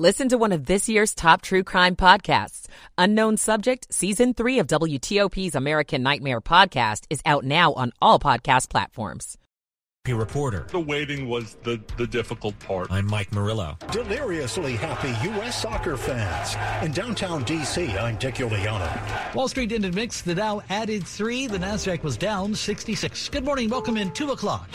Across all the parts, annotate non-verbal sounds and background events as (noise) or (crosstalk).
Listen to one of this year's top true crime podcasts. Unknown Subject, Season 3 of WTOP's American Nightmare podcast is out now on all podcast platforms. Reporter. The waiting was the, the difficult part. I'm Mike Murillo. Deliriously happy U.S. soccer fans. In downtown D.C., I'm Dick Uliano. Wall Street ended mixed. The Dow added three. The Nasdaq was down 66. Good morning. Welcome in 2 o'clock.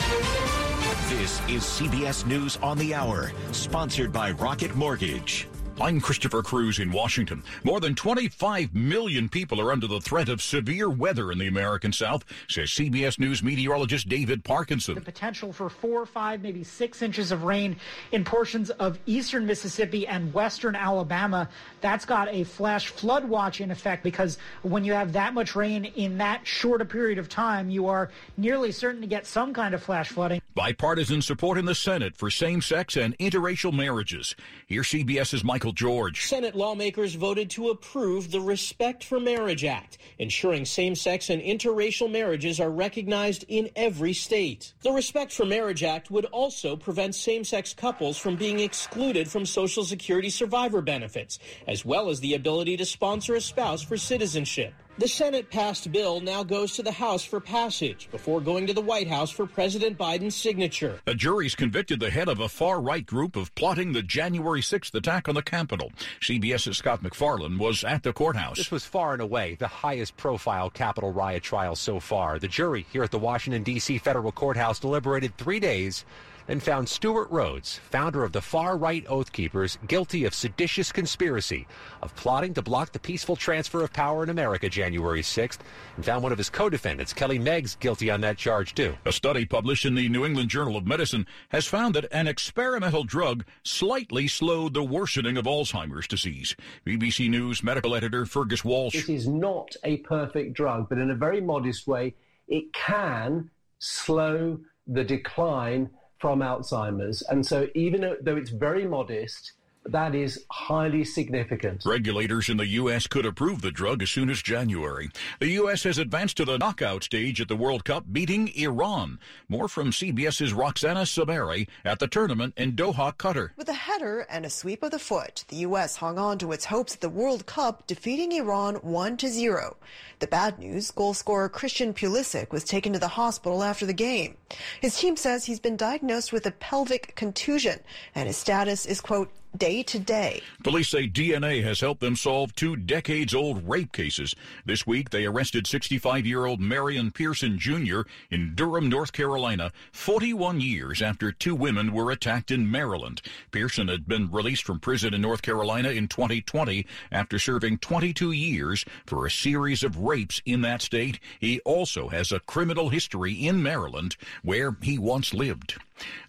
This is CBS News on the Hour, sponsored by Rocket Mortgage. I'm Christopher Cruz in Washington. More than 25 million people are under the threat of severe weather in the American South, says CBS News meteorologist David Parkinson. The potential for four, five, maybe six inches of rain in portions of eastern Mississippi and western Alabama. That's got a flash flood watch in effect because when you have that much rain in that short a period of time, you are nearly certain to get some kind of flash flooding. Bipartisan support in the Senate for same sex and interracial marriages. Here, CBS's Michael George. Senate lawmakers voted to approve the Respect for Marriage Act, ensuring same sex and interracial marriages are recognized in every state. The Respect for Marriage Act would also prevent same sex couples from being excluded from Social Security survivor benefits, as well as the ability to sponsor a spouse for citizenship. The Senate passed bill now goes to the House for passage before going to the White House for President Biden's signature. A jury's convicted the head of a far right group of plotting the January 6th attack on the Capitol. CBS's Scott MacFarlane was at the courthouse. This was far and away the highest profile Capitol riot trial so far. The jury here at the Washington, D.C. federal courthouse deliberated three days and found Stewart Rhodes, founder of the far right Oath Keepers, guilty of seditious conspiracy of plotting to block the peaceful transfer of power in America January 6th, and found one of his co defendants, Kelly Meggs, guilty on that charge, too. A study published in the New England Journal of Medicine has found that an experimental drug slightly slowed the worsening of Alzheimer's disease. BBC News medical editor Fergus Walsh. This is not a perfect drug, but in a very modest way, it can slow the decline from Alzheimer's. And so, even though it's very modest, that is highly significant. Regulators in the U.S. could approve the drug as soon as January. The U.S. has advanced to the knockout stage at the World Cup, beating Iran. More from CBS's Roxana Saberi at the tournament in Doha, Qatar. With a header and a sweep of the foot, the U.S. hung on to its hopes at the World Cup, defeating Iran 1 to 0. The bad news goal scorer Christian Pulisic was taken to the hospital after the game. His team says he's been diagnosed with a pelvic contusion, and his status is, quote, day to day. Police say DNA has helped them solve two decades old rape cases. This week, they arrested 65 year old Marion Pearson Jr. in Durham, North Carolina, 41 years after two women were attacked in Maryland. Pearson had been released from prison in North Carolina in 2020 after serving 22 years for a series of rapes in that state. He also has a criminal history in Maryland where he once lived.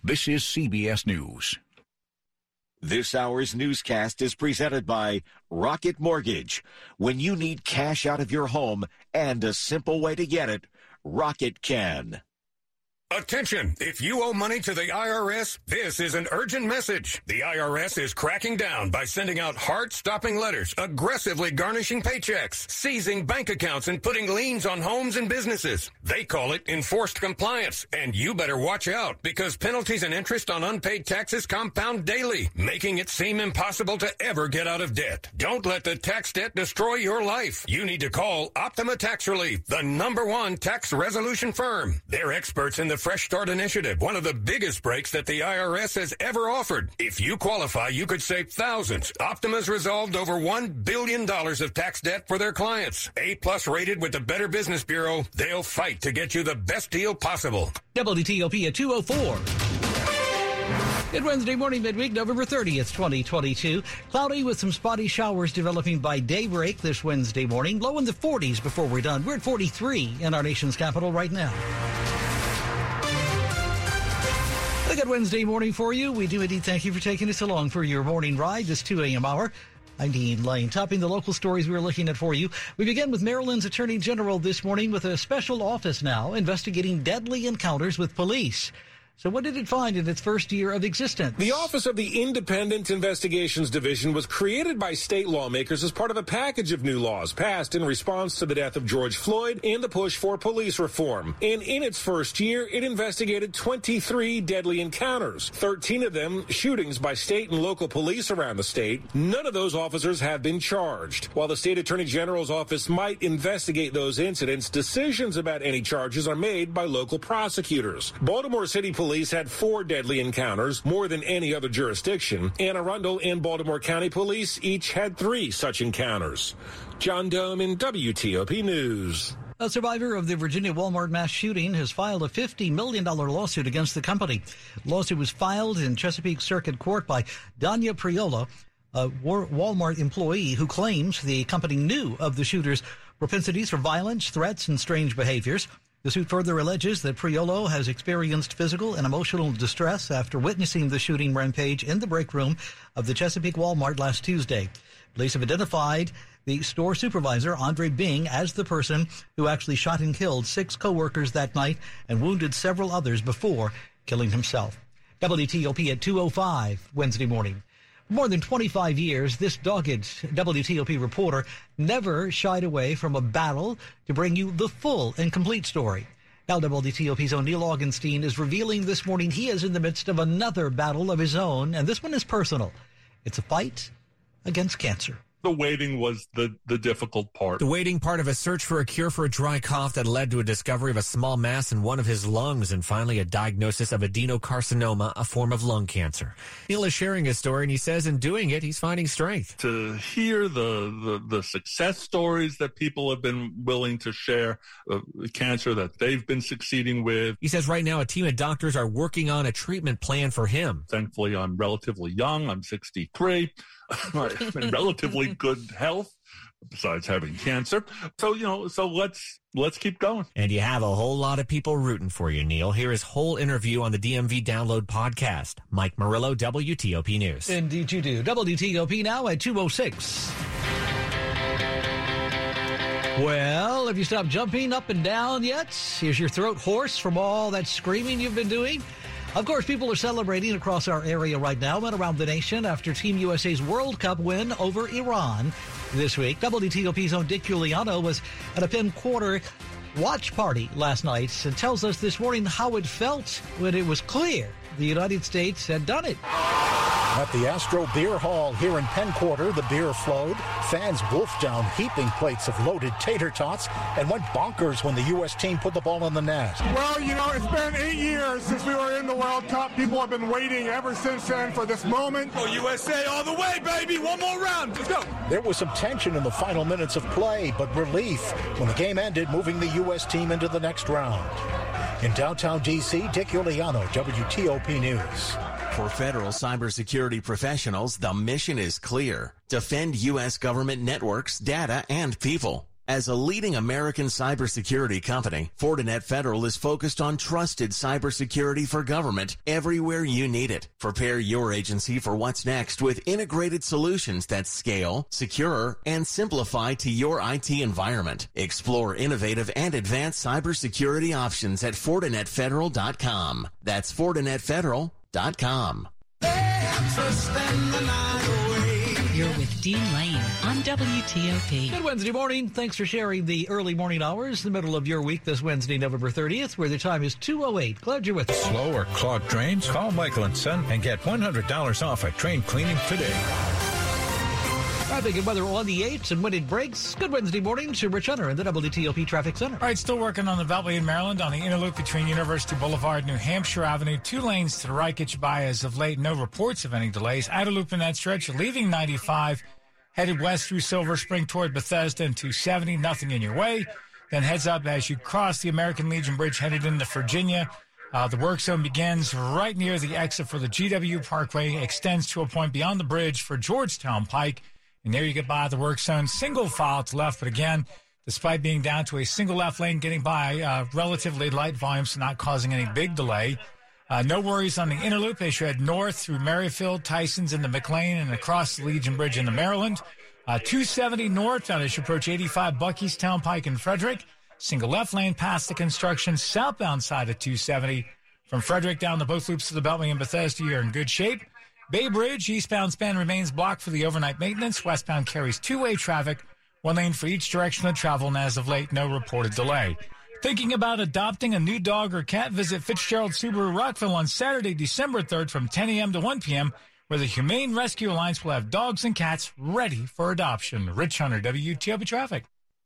This is CBS News. This hour's newscast is presented by Rocket Mortgage. When you need cash out of your home and a simple way to get it, Rocket can. Attention! If you owe money to the IRS, this is an urgent message. The IRS is cracking down by sending out heart-stopping letters, aggressively garnishing paychecks, seizing bank accounts, and putting liens on homes and businesses. They call it enforced compliance, and you better watch out because penalties and interest on unpaid taxes compound daily, making it seem impossible to ever get out of debt. Don't let the tax debt destroy your life. You need to call Optima Tax Relief, the number one tax resolution firm. They're experts in the Fresh Start Initiative, one of the biggest breaks that the IRS has ever offered. If you qualify, you could save thousands. Optima's resolved over $1 billion of tax debt for their clients. A plus rated with the Better Business Bureau, they'll fight to get you the best deal possible. WTOP at 204. Good Wednesday morning, midweek, November 30th, 2022. Cloudy with some spotty showers developing by daybreak this Wednesday morning. Low in the 40s before we're done. We're at 43 in our nation's capital right now. Good Wednesday morning for you. We do indeed thank you for taking us along for your morning ride this 2 a.m. hour. I'm Dean Lane. Topping the local stories we're looking at for you. We begin with Maryland's Attorney General this morning with a special office now investigating deadly encounters with police. So, what did it find in its first year of existence? The Office of the Independent Investigations Division was created by state lawmakers as part of a package of new laws passed in response to the death of George Floyd and the push for police reform. And in its first year, it investigated 23 deadly encounters, 13 of them shootings by state and local police around the state. None of those officers have been charged. While the state attorney general's office might investigate those incidents, decisions about any charges are made by local prosecutors. Baltimore City Police police had four deadly encounters, more than any other jurisdiction. Anne Arundel and Baltimore County Police each had three such encounters. John Domen WTOP News. A survivor of the Virginia Walmart mass shooting has filed a $50 million lawsuit against the company. Lawsuit was filed in Chesapeake Circuit Court by Donya Prioleau, a Walmart employee who claims the company knew of the shooter's propensities for violence, threats, and strange behaviors. The suit further alleges that Prioleau has experienced physical and emotional distress after witnessing the shooting rampage in the break room of the Chesapeake Walmart last Tuesday. Police have identified the store supervisor, Andre Bing, as the person who actually shot and killed six coworkers that night and wounded several others before killing himself. WTOP at 205 Wednesday morning more than 25 years, this dogged WTOP reporter never shied away from a battle to bring you the full and complete story. Now, WTOP's own Neil Augenstein is revealing this morning he is in the midst of another battle of his own, and this one is personal. It's a fight against cancer the waiting was the, the difficult part. The waiting part of a search for a cure for a dry cough that led to a discovery of a small mass in one of his lungs and finally a diagnosis of adenocarcinoma, a form of lung cancer. Neil is sharing his story and he says in doing it, he's finding strength. To hear the, the, the success stories that people have been willing to share, of cancer that they've been succeeding with. He says right now a team of doctors are working on a treatment plan for him. Thankfully, I'm relatively young. I'm 63. (laughs) in (laughs) relatively good health besides having cancer. So, you know, so let's let's keep going. And you have a whole lot of people rooting for you, Neil. Here is whole interview on the DMV Download podcast. Mike Murillo, WTOP News. Indeed you do. WTOP now at 206. Well, have you stopped jumping up and down yet? Is your throat hoarse from all that screaming you've been doing? Of course, people are celebrating across our area right now and around the nation after Team USA's World Cup win over Iran this week. WTOP's own Dick Uliano was at a Penn Quarter watch party last night and tells us this morning how it felt when it was clear the United States had done it. At the Astro Beer Hall here in Penn Quarter, the beer flowed. Fans wolfed down heaping plates of loaded tater tots and went bonkers when the U.S. team put the ball in the net. Well, you know, it's been eight years since we were in the World Cup. People have been waiting ever since then for this moment. Oh, USA all the way, baby. One more round. Let's go. There was some tension in the final minutes of play, but relief when the game ended, moving the U.S. team into the next round. In downtown D.C., Dick Uliano, WTOP News. For federal cybersecurity professionals, the mission is clear. Defend U.S. government networks, data, and people. As a leading American cybersecurity company, Fortinet Federal is focused on trusted cybersecurity for government everywhere you need it. Prepare your agency for what's next with integrated solutions that scale, secure, and simplify to your IT environment. Explore innovative and advanced cybersecurity options at FortinetFederal.com. That's FortinetFederal.com. You're with Dean Lane on WTOP. Good Wednesday morning. Thanks for sharing the early morning hours, the middle of your week this Wednesday, November 30th, where the time is 2.08. Glad you're with us. Slow or clogged drains? Call Michael & Son and get $100 off a train cleaning today. Traffic and weather on the 8s and when it breaks. Good Wednesday morning to Rich Hunter in the WTOP Traffic Center. All right, still working on the Beltway in Maryland on the inner loop between University Boulevard New Hampshire Avenue. Two lanes to the right get you by as of late. No reports of any delays. Outer loop in that stretch, leaving 95, headed west through Silver Spring toward Bethesda and 270. Nothing in your way. Then heads up as you cross the American Legion Bridge headed into Virginia. Uh, the work zone begins right near the exit for the GW Parkway, extends to a point beyond the bridge for Georgetown Pike. And there you get by the work zone. Single file to left, but again, despite being down to a single left lane, getting by uh, relatively light volumes, not causing any big delay. Uh, no worries on the inner loop as you head north through Merrifield, Tyson's, and the McLean, and across the Legion Bridge into Maryland. Uh, 270 northbound as you approach 85 Buckeystown Pike and Frederick. Single left lane past the construction, southbound side of 270 From Frederick down to both loops of the Beltway and Bethesda, you're in good shape. Bay Bridge, eastbound span remains blocked for the overnight maintenance. Westbound carries two way traffic, one lane for each direction of travel, and as of late, no reported delay. Thinking about adopting a new dog or cat? Visit Fitzgerald Subaru Rockville on Saturday, December 3rd from 10 a.m. to 1 p.m., where the Humane Rescue Alliance will have dogs and cats ready for adoption. Rich Hunter, WTOP Traffic.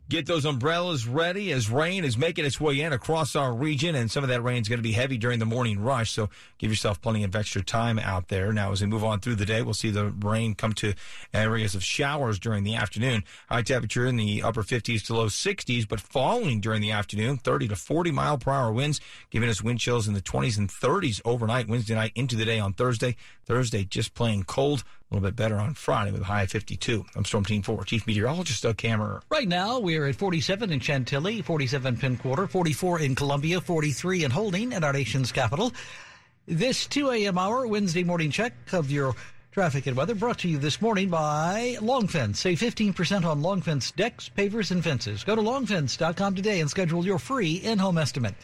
Get those umbrellas ready as rain is making its way in across our region, and some of that rain is going to be heavy during the morning rush. So give yourself plenty of extra time out there. Now, as we move on through the day, we'll see the rain come to areas of showers during the afternoon. High temperature in the upper 50s to low 60s, but falling during the afternoon, 30 to 40 mile per hour winds, giving us wind chills in the 20s and 30s overnight, Wednesday night into the day on Thursday. Thursday just plain cold. A little bit better on Friday with a high of 52. I'm Storm Team 4 Chief Meteorologist Doug Kammerer. Right now, we're at 47 in Chantilly, 47 Penn Quarter, 44 in Columbia, 43 in Holding at our nation's capital. This 2 a.m. hour Wednesday morning check of your traffic and weather brought to you this morning by Long Fence. Save 15% on Long Fence decks, pavers, and fences. Go to longfence.com today and schedule your free in-home estimate.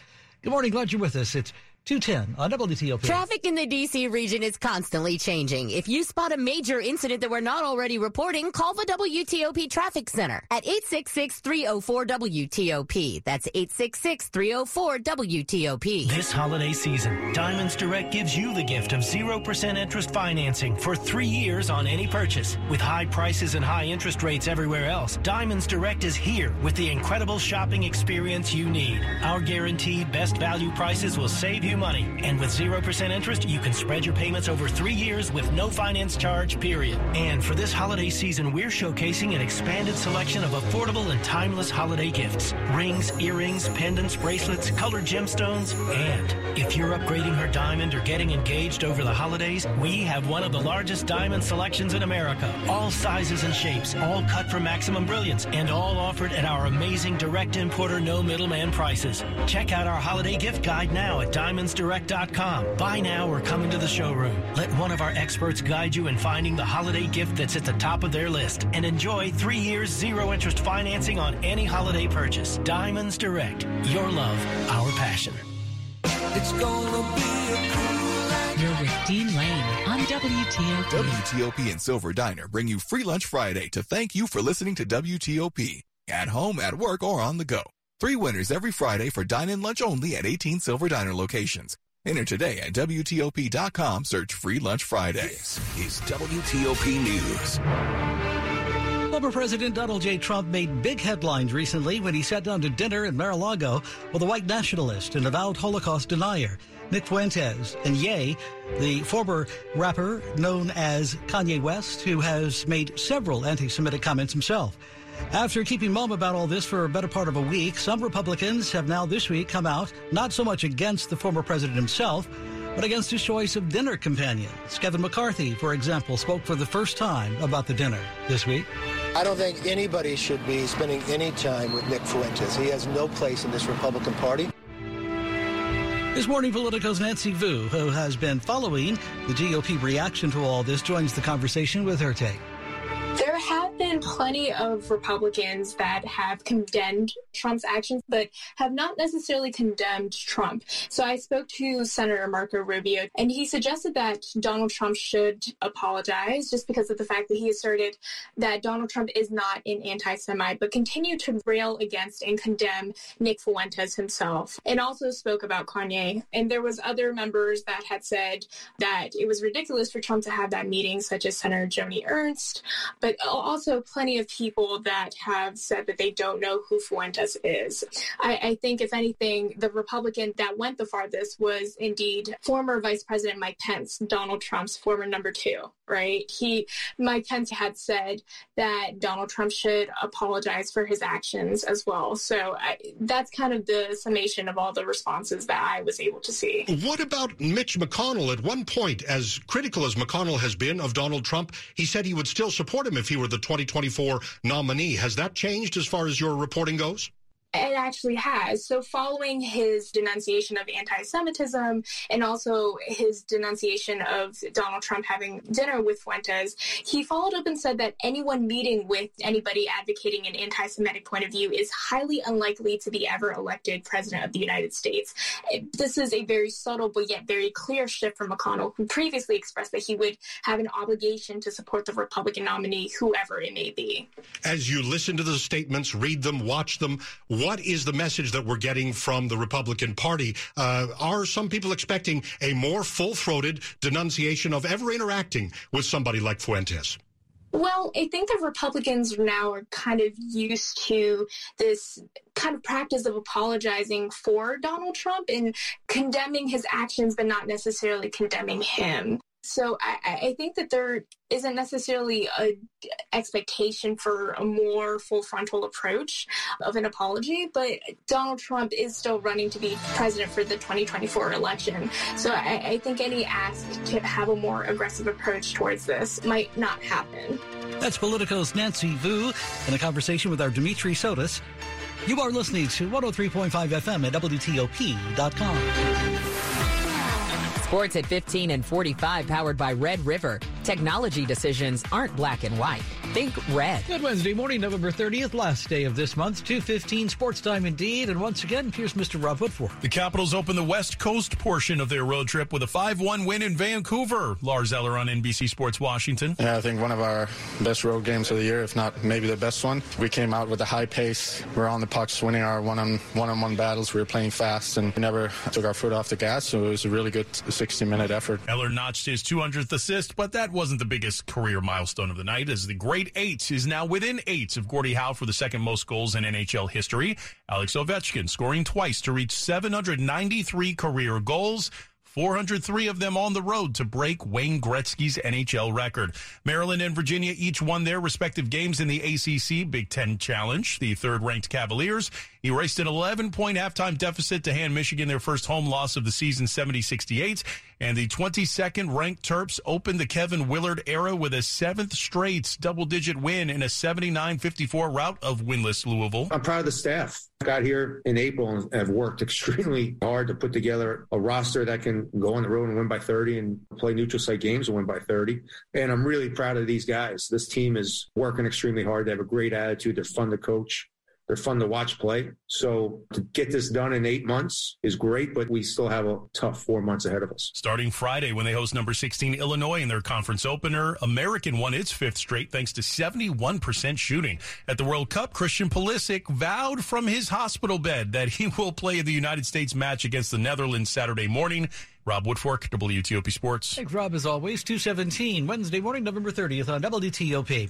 Good morning. Glad you're with us. It's 210 on WTOP. Traffic in the D.C. region is constantly changing. If you spot a major incident that we're not already reporting, call the WTOP Traffic Center at 866-304-WTOP. That's 866-304-WTOP. This holiday season, Diamonds Direct gives you the gift of 0% interest financing for three years on any purchase. With high prices and high interest rates everywhere else, Diamonds Direct is here with the incredible shopping experience you need. Our guaranteed best value prices will save you money. And with 0% interest, you can spread your payments over three years with no finance charge, period. And for this holiday season, we're showcasing an expanded selection of affordable and timeless holiday gifts. Rings, earrings, pendants, bracelets, colored gemstones, and if you're upgrading her diamond or getting engaged over the holidays, we have one of the largest diamond selections in America. All sizes and shapes, all cut for maximum brilliance, and all offered at our amazing direct importer, no middleman prices. Check out our holiday gift guide now at Diamonds DiamondsDirect.com. Buy now or come into the showroom. Let one of our experts guide you in finding the holiday gift that's at the top of their list and enjoy three years zero interest financing on any holiday purchase. Diamonds Direct. Your love, our passion. It's gonna be a cool You're with Dean Lane on WTOP. WTOP and Silver Diner bring you free lunch Friday to thank you for listening to WTOP. At home, at work, or on the go. Three winners every Friday for dine-in lunch only at 18 Silver Diner locations. Enter today at WTOP.com. Search Free Lunch Friday. This is WTOP News. Former President Donald J. Trump made big headlines recently when he sat down to dinner in Mar-a-Lago with a white nationalist and avowed Holocaust denier, Nick Fuentes, and Ye, the former rapper known as Kanye West, who has made several anti-Semitic comments himself. After keeping mum about all this for a better part of a week, some Republicans have now this week come out not so much against the former president himself, but against his choice of dinner companions. Kevin McCarthy, for example, spoke for the first time about the dinner this week. I don't think anybody should be spending any time with Nick Fuentes. He has no place in this Republican Party. This morning, Politico's Nancy Vu, who has been following the GOP reaction to all this, joins the conversation with her take. There have been plenty of Republicans that have condemned Trump's actions, but have not necessarily condemned Trump. So I spoke to Senator Marco Rubio, and he suggested that Donald Trump should apologize just because of the fact that he asserted that Donald Trump is not an anti Semite, but continue to rail against and condemn Nick Fuentes himself, and also spoke about Kanye. And there was other members that had said that it was ridiculous for Trump to have that meeting, such as Senator Joni Ernst. But but also plenty of people that have said that they don't know who Fuentes is. I, I, think, if anything, the Republican that went the farthest was indeed former Vice President Mike Pence, Donald Trump's former number two, right? He, Mike Pence had said that Donald Trump should apologize for his actions as well. So I, that's kind of the summation of all the responses that I was able to see. What about Mitch McConnell? At one point, as critical as McConnell has been of Donald Trump, he said he would still support him if he were the 2024 nominee. Has that changed as far as your reporting goes? And actually has. So, following his denunciation of anti Semitism and also his denunciation of Donald Trump having dinner with Fuentes, he followed up and said that anyone meeting with anybody advocating an anti Semitic point of view is highly unlikely to be ever elected president of the United States. This is a very subtle but yet very clear shift from McConnell, who previously expressed that he would have an obligation to support the Republican nominee, whoever it may be. As you listen to the statements, read them, watch them, what is the message that we're getting from the Republican Party? Uh, are some people expecting a more full throated denunciation of ever interacting with somebody like Fuentes? Well, I think the Republicans now are kind of used to this kind of practice of apologizing for Donald Trump and condemning his actions, but not necessarily condemning him. So I, I, think that there isn't necessarily a expectation for a more full frontal approach of an apology, but Donald Trump is still running to be president for the 2024 election. So I, I think any ask to have a more aggressive approach towards this might not happen. That's Politico's Nancy Vu in a conversation with our Dimitri Sotis. You are listening to 103.5 FM at WTOP.com. Sports at 15 and 45, powered by Red River. Technology decisions aren't black and white. Think red. Good Wednesday morning, November 30th, last day of this month. 2.15 sports time indeed. And once again, here's Mr. Rob Woodfork. The Capitals open the West Coast portion of their road trip with a 5-1 win in Vancouver. Lars Eller on NBC Sports Washington. Yeah, I think one of our best road games of the year, if not maybe the best one. We came out with a high pace. We are on the pucks, winning our one-on, one-on-one battles. We were playing fast and we never took our foot off the gas. So it was a really good 60-minute effort. Eller notched his 200th assist, but that wasn't the biggest career milestone of the night as the great eight is now within eights of Gordie Howe for the second most goals in NHL history. Alex Ovechkin scoring twice to reach 793 career goals. 403 of them on the road to break Wayne Gretzky's NHL record. Maryland and Virginia each won their respective games in the ACC Big Ten Challenge. The third ranked Cavaliers erased an 11 point halftime deficit to hand Michigan their first home loss of the season 70 68. And the 22nd ranked Terps opened the Kevin Willard era with a seventh straight double digit win in a 79 54 rout of winless Louisville. I'm proud of the staff. I got here in April and have worked (laughs) extremely hard to put together a roster that can go on the road and win by 30 and play neutral site games and win by 30. And I'm really proud of these guys. This team is working extremely hard. They have a great attitude. They're fun to coach. They're fun to watch play. So to get this done in eight months is great, but we still have a tough four months ahead of us. Starting Friday when they host number 16 Illinois in their conference opener, American won its fifth straight thanks to 71% shooting. At the World Cup, Christian Pulisic vowed from his hospital bed that he will play the United States match against the Netherlands Saturday morning. Rob Woodfork, WTOP Sports. Thanks, Rob, as always. 217, Wednesday morning, November 30th on WTOP.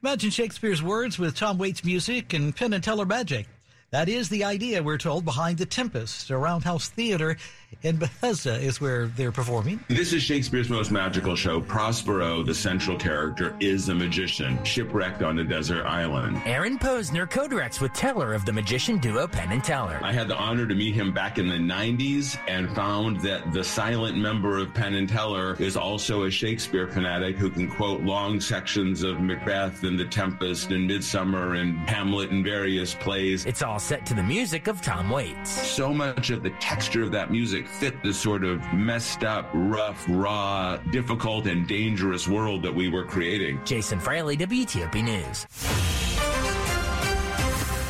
Imagine Shakespeare's words with Tom Waits music and Penn and Teller magic. That is the idea, we're told, behind The Tempest, a roundhouse theater in Bethesda is where they're performing. This is Shakespeare's most magical show. Prospero, the central character, is a magician shipwrecked on a desert island. Aaron Posner co-directs with Teller of the magician duo Penn and Teller. I had the honor to meet him back in the 90s and found that the silent member of Penn and Teller is also a Shakespeare fanatic who can quote long sections of Macbeth and The Tempest and Midsummer and Hamlet and various plays. It's all set to the music of Tom Waits. So much of the texture of that music fit the sort of messed up, rough, raw, difficult, and dangerous world that we were creating. Jason Fraley, WTOP News.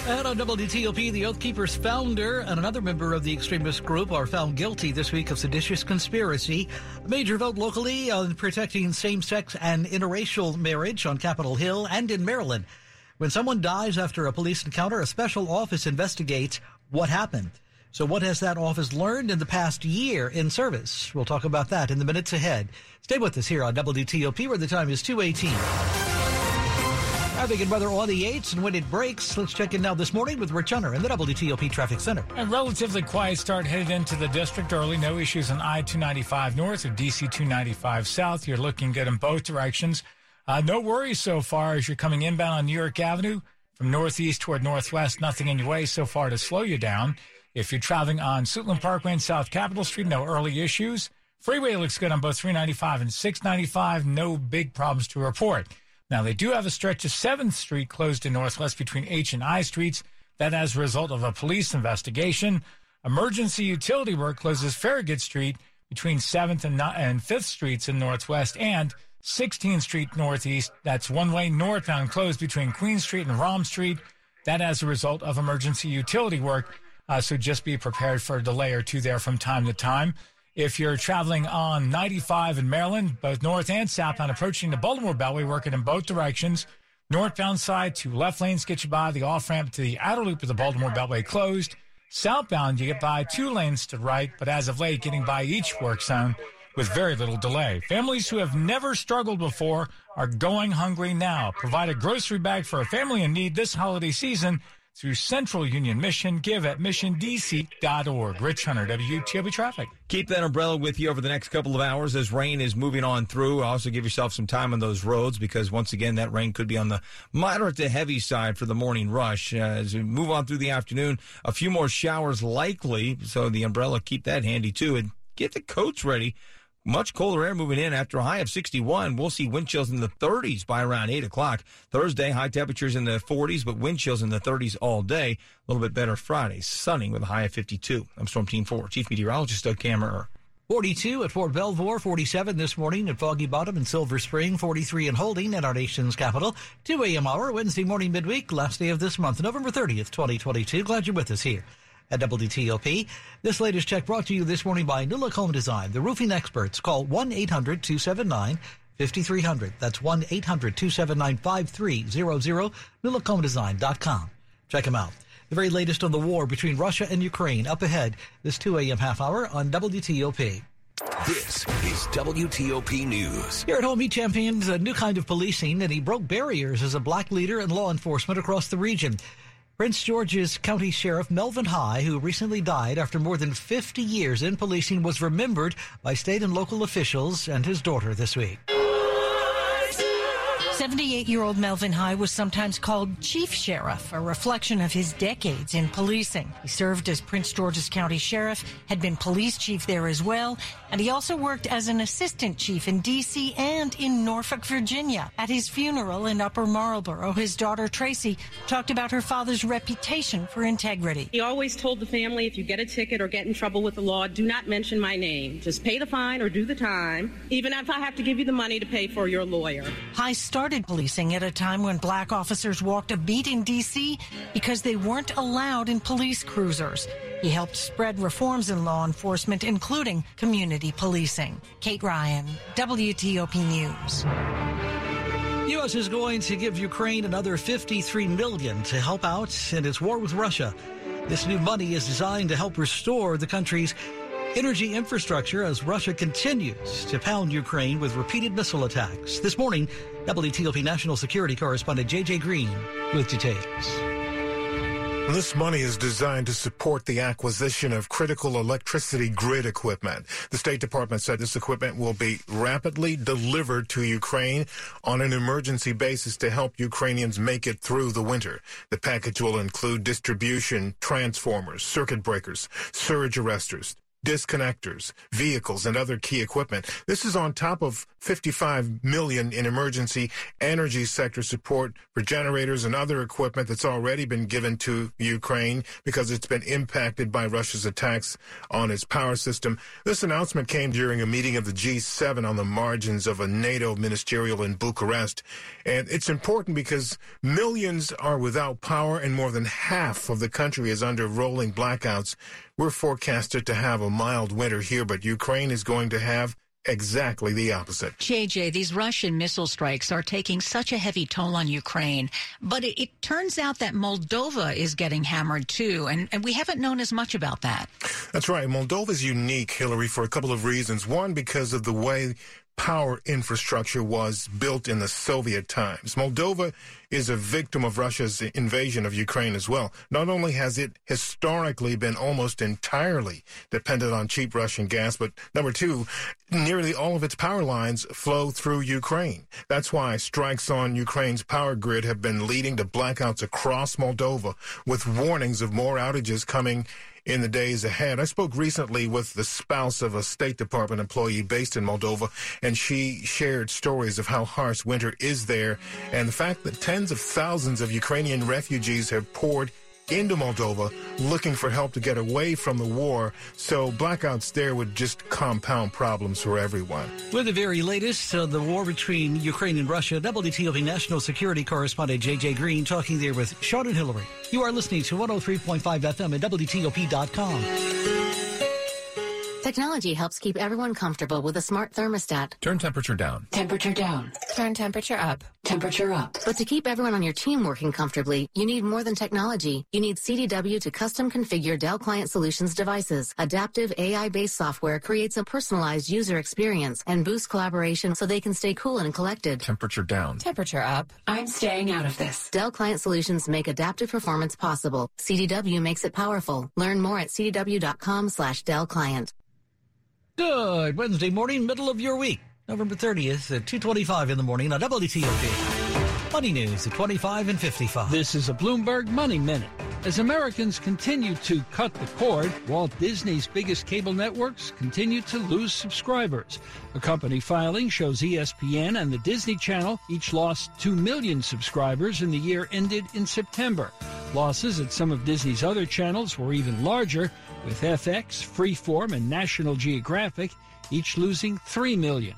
And on WTOP, the Oath Keepers founder and another member of the extremist group are found guilty this week of seditious conspiracy. A major vote locally on protecting same sex and interracial marriage on Capitol Hill and in Maryland. When someone dies after a police encounter, a special office investigates what happened. So what has that office learned in the past year in service? We'll talk about that in the minutes ahead. Stay with us here on WTOP where the time is 218. Traffic and weather on the 8s and when it breaks, let's check in now this morning with Rich Hunter in the WTOP Traffic Center. A relatively quiet start headed into the district early. No issues on I-295 north or DC-295 south. You're looking good in both directions. Uh, no worries so far as you're coming inbound on New York Avenue from northeast toward northwest. Nothing in your way so far to slow you down. If you're traveling on Suitland Parkway and South Capitol Street, no early issues. Freeway looks good on both 395 and 695. No big problems to report. Now, they do have a stretch of 7th Street closed in Northwest between H and I Streets. That as a result of a police investigation, emergency utility work closes Farragut Street between 7th and 5th Streets in Northwest and 16th Street Northeast. That's one way northbound closed between Queen Street and Raum Street. That as a result of emergency utility work. Uh, so just be prepared for a delay or two there from time to time. If you're traveling on 95 in Maryland, both north and southbound approaching the Baltimore Beltway, working in both directions. Northbound side, two left lanes get you by. The off ramp to the outer loop of the Baltimore Beltway closed. Southbound, you get by two lanes to right, but as of late, getting by each work zone with very little delay. Families who have never struggled before are going hungry now. Provide a grocery bag for a family in need this holiday season through Central Union Mission. Give at missiondc.org. Rich Hunter, WTOP Traffic. Keep that umbrella with you over the next couple of hours as rain is moving on through. Also, give yourself some time on those roads because once again, that rain could be on the moderate to heavy side for the morning rush. Uh, as we move on through the afternoon, a few more showers likely. So the umbrella, keep that handy too. And get the coats ready much colder air moving in after a high of 61. We'll see wind chills in the 30s by around 8 o'clock. Thursday, high temperatures in the 40s, but wind chills in the 30s all day. A little bit better Friday, sunny with a high of 52. I'm Storm Team 4, Chief Meteorologist Doug Kammerer. 42 at Fort Belvoir, 47 this morning at Foggy Bottom and Silver Spring, 43 in Holding at our nation's capital. 2 a.m. hour, Wednesday morning midweek, last day of this month, November 30th, 2022. Glad you're with us here at WTOP. This latest check brought to you this morning by Nu Look Home Design, the roofing experts. Call 1-800-279-5300. That's 1-800-279-5300. NuLookHomeDesign.com. Check them out. The very latest on the war between Russia and Ukraine up ahead this 2 a.m. half hour on WTOP. This is WTOP News. Here at home, he champions a new kind of policing and he broke barriers as a black leader in law enforcement across the region. Prince George's County Sheriff Melvin High, who recently died after more than 50 years in policing, was remembered by state and local officials and his daughter this week. 78 year old Melvin High was sometimes called Chief Sheriff, a reflection of his decades in policing. He served as Prince George's County Sheriff, had been police chief there as well, and he also worked as an assistant chief in D.C. and in Norfolk, Virginia. At his funeral in Upper Marlboro, his daughter Tracy talked about her father's reputation for integrity. He always told the family if you get a ticket or get in trouble with the law, do not mention my name. Just pay the fine or do the time, even if I have to give you the money to pay for your lawyer. High started policing at a time when black officers walked a beat in D.C. because they weren't allowed in police cruisers. He helped spread reforms in law enforcement, including community policing. Kate Ryan, WTOP News. U.S. is going to give Ukraine another 53 million to help out in its war with Russia. This new money is designed to help restore the country's energy infrastructure as Russia continues to pound Ukraine with repeated missile attacks. This morning, WTOP national security correspondent JJ Green with details. This money is designed to support the acquisition of critical electricity grid equipment. The State Department said this equipment will be rapidly delivered to Ukraine on an emergency basis to help Ukrainians make it through the winter. The package will include distribution transformers, circuit breakers, surge arresters, disconnectors, vehicles, and other key equipment. This is on top of 55 million in emergency energy sector support for generators and other equipment that's already been given to Ukraine because it's been impacted by Russia's attacks on its power system. This announcement came during a meeting of the G7 on the margins of a NATO ministerial in Bucharest. And it's important because millions are without power and more than half of the country is under rolling blackouts. We're forecasted to have a mild winter here, but Ukraine is going to have exactly the opposite. JJ, these Russian missile strikes are taking such a heavy toll on Ukraine, but it, it turns out that Moldova is getting hammered too, and, and we haven't known as much about that. That's right. Moldova is unique, Hillary, for a couple of reasons. One, because of the way power infrastructure was built in the Soviet times. Moldova is a victim of Russia's invasion of Ukraine as well. Not only has it historically been almost entirely dependent on cheap Russian gas, but number two, nearly all of its power lines flow through Ukraine. That's why strikes on Ukraine's power grid have been leading to blackouts across Moldova with warnings of more outages coming in the days ahead. I spoke recently with the spouse of a State Department employee based in Moldova, and she shared stories of how harsh winter is there and the fact that tens of thousands of Ukrainian refugees have poured into Moldova looking for help to get away from the war. So blackouts there would just compound problems for everyone. With the very latest, uh, the war between Ukraine and Russia, WTOP national security correspondent JJ Green talking there with Sean and Hillary. You are listening to 103.5 FM at WTOP.com. Technology helps keep everyone comfortable with a smart thermostat. Turn temperature down. Temperature down. Turn temperature up. Temperature up. But to keep everyone on your team working comfortably, you need more than technology. You need CDW to custom configure Dell Client Solutions devices. Adaptive AI-based software creates a personalized user experience and boosts collaboration so they can stay cool and collected. Temperature down. Temperature up. I'm staying out of this. Dell Client Solutions make adaptive performance possible. CDW makes it powerful. Learn more at cdw.com slash Dell Client. Good Wednesday morning, middle of your week, November 30th at 2.25 in the morning on WTOP. Money News at 25 and 55. This is a Bloomberg Money Minute. As Americans continue to cut the cord, Walt Disney's biggest cable networks continue to lose subscribers. A company filing shows ESPN and the Disney Channel each lost 2 million subscribers in the year ended in September. Losses at some of Disney's other channels were even larger, with FX, Freeform, and National Geographic each losing 3 million.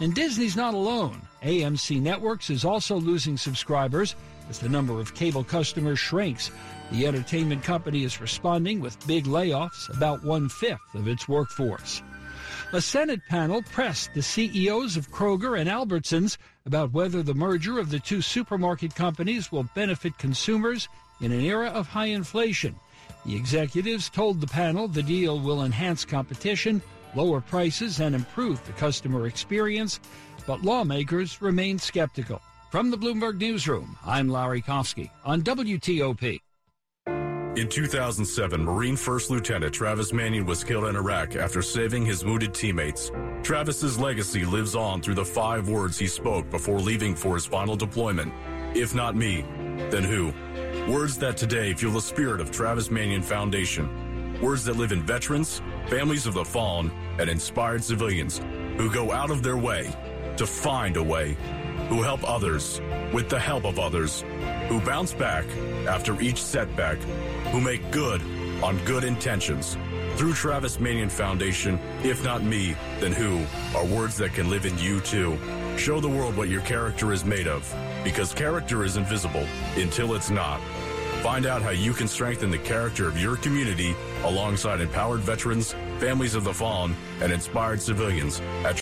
And Disney's not alone. AMC Networks is also losing subscribers as the number of cable customers shrinks. The entertainment company is responding with big layoffs, about one fifth of its workforce. A Senate panel pressed the CEOs of Kroger and Albertsons about whether the merger of the two supermarket companies will benefit consumers in an era of high inflation. The executives told the panel the deal will enhance competition, lower prices, and improve the customer experience, but lawmakers remain skeptical. From the Bloomberg Newsroom, I'm Larry Kofsky on WTOP. In 2007, Marine First Lieutenant Travis Manion was killed in Iraq after saving his wounded teammates. Travis's legacy lives on through the five words he spoke before leaving for his final deployment. If not me, then who? Words that today fuel the spirit of Travis Manion Foundation. Words that live in veterans, families of the fallen, and inspired civilians who go out of their way to find a way, who help others with the help of others, who bounce back after each setback, who make good on good intentions. Through Travis Manion Foundation, if not me, then who, are words that can live in you too. Show the world what your character is made of, because character is invisible until it's not. Find out how you can strengthen the character of your community alongside empowered veterans, families of the fallen, and inspired civilians at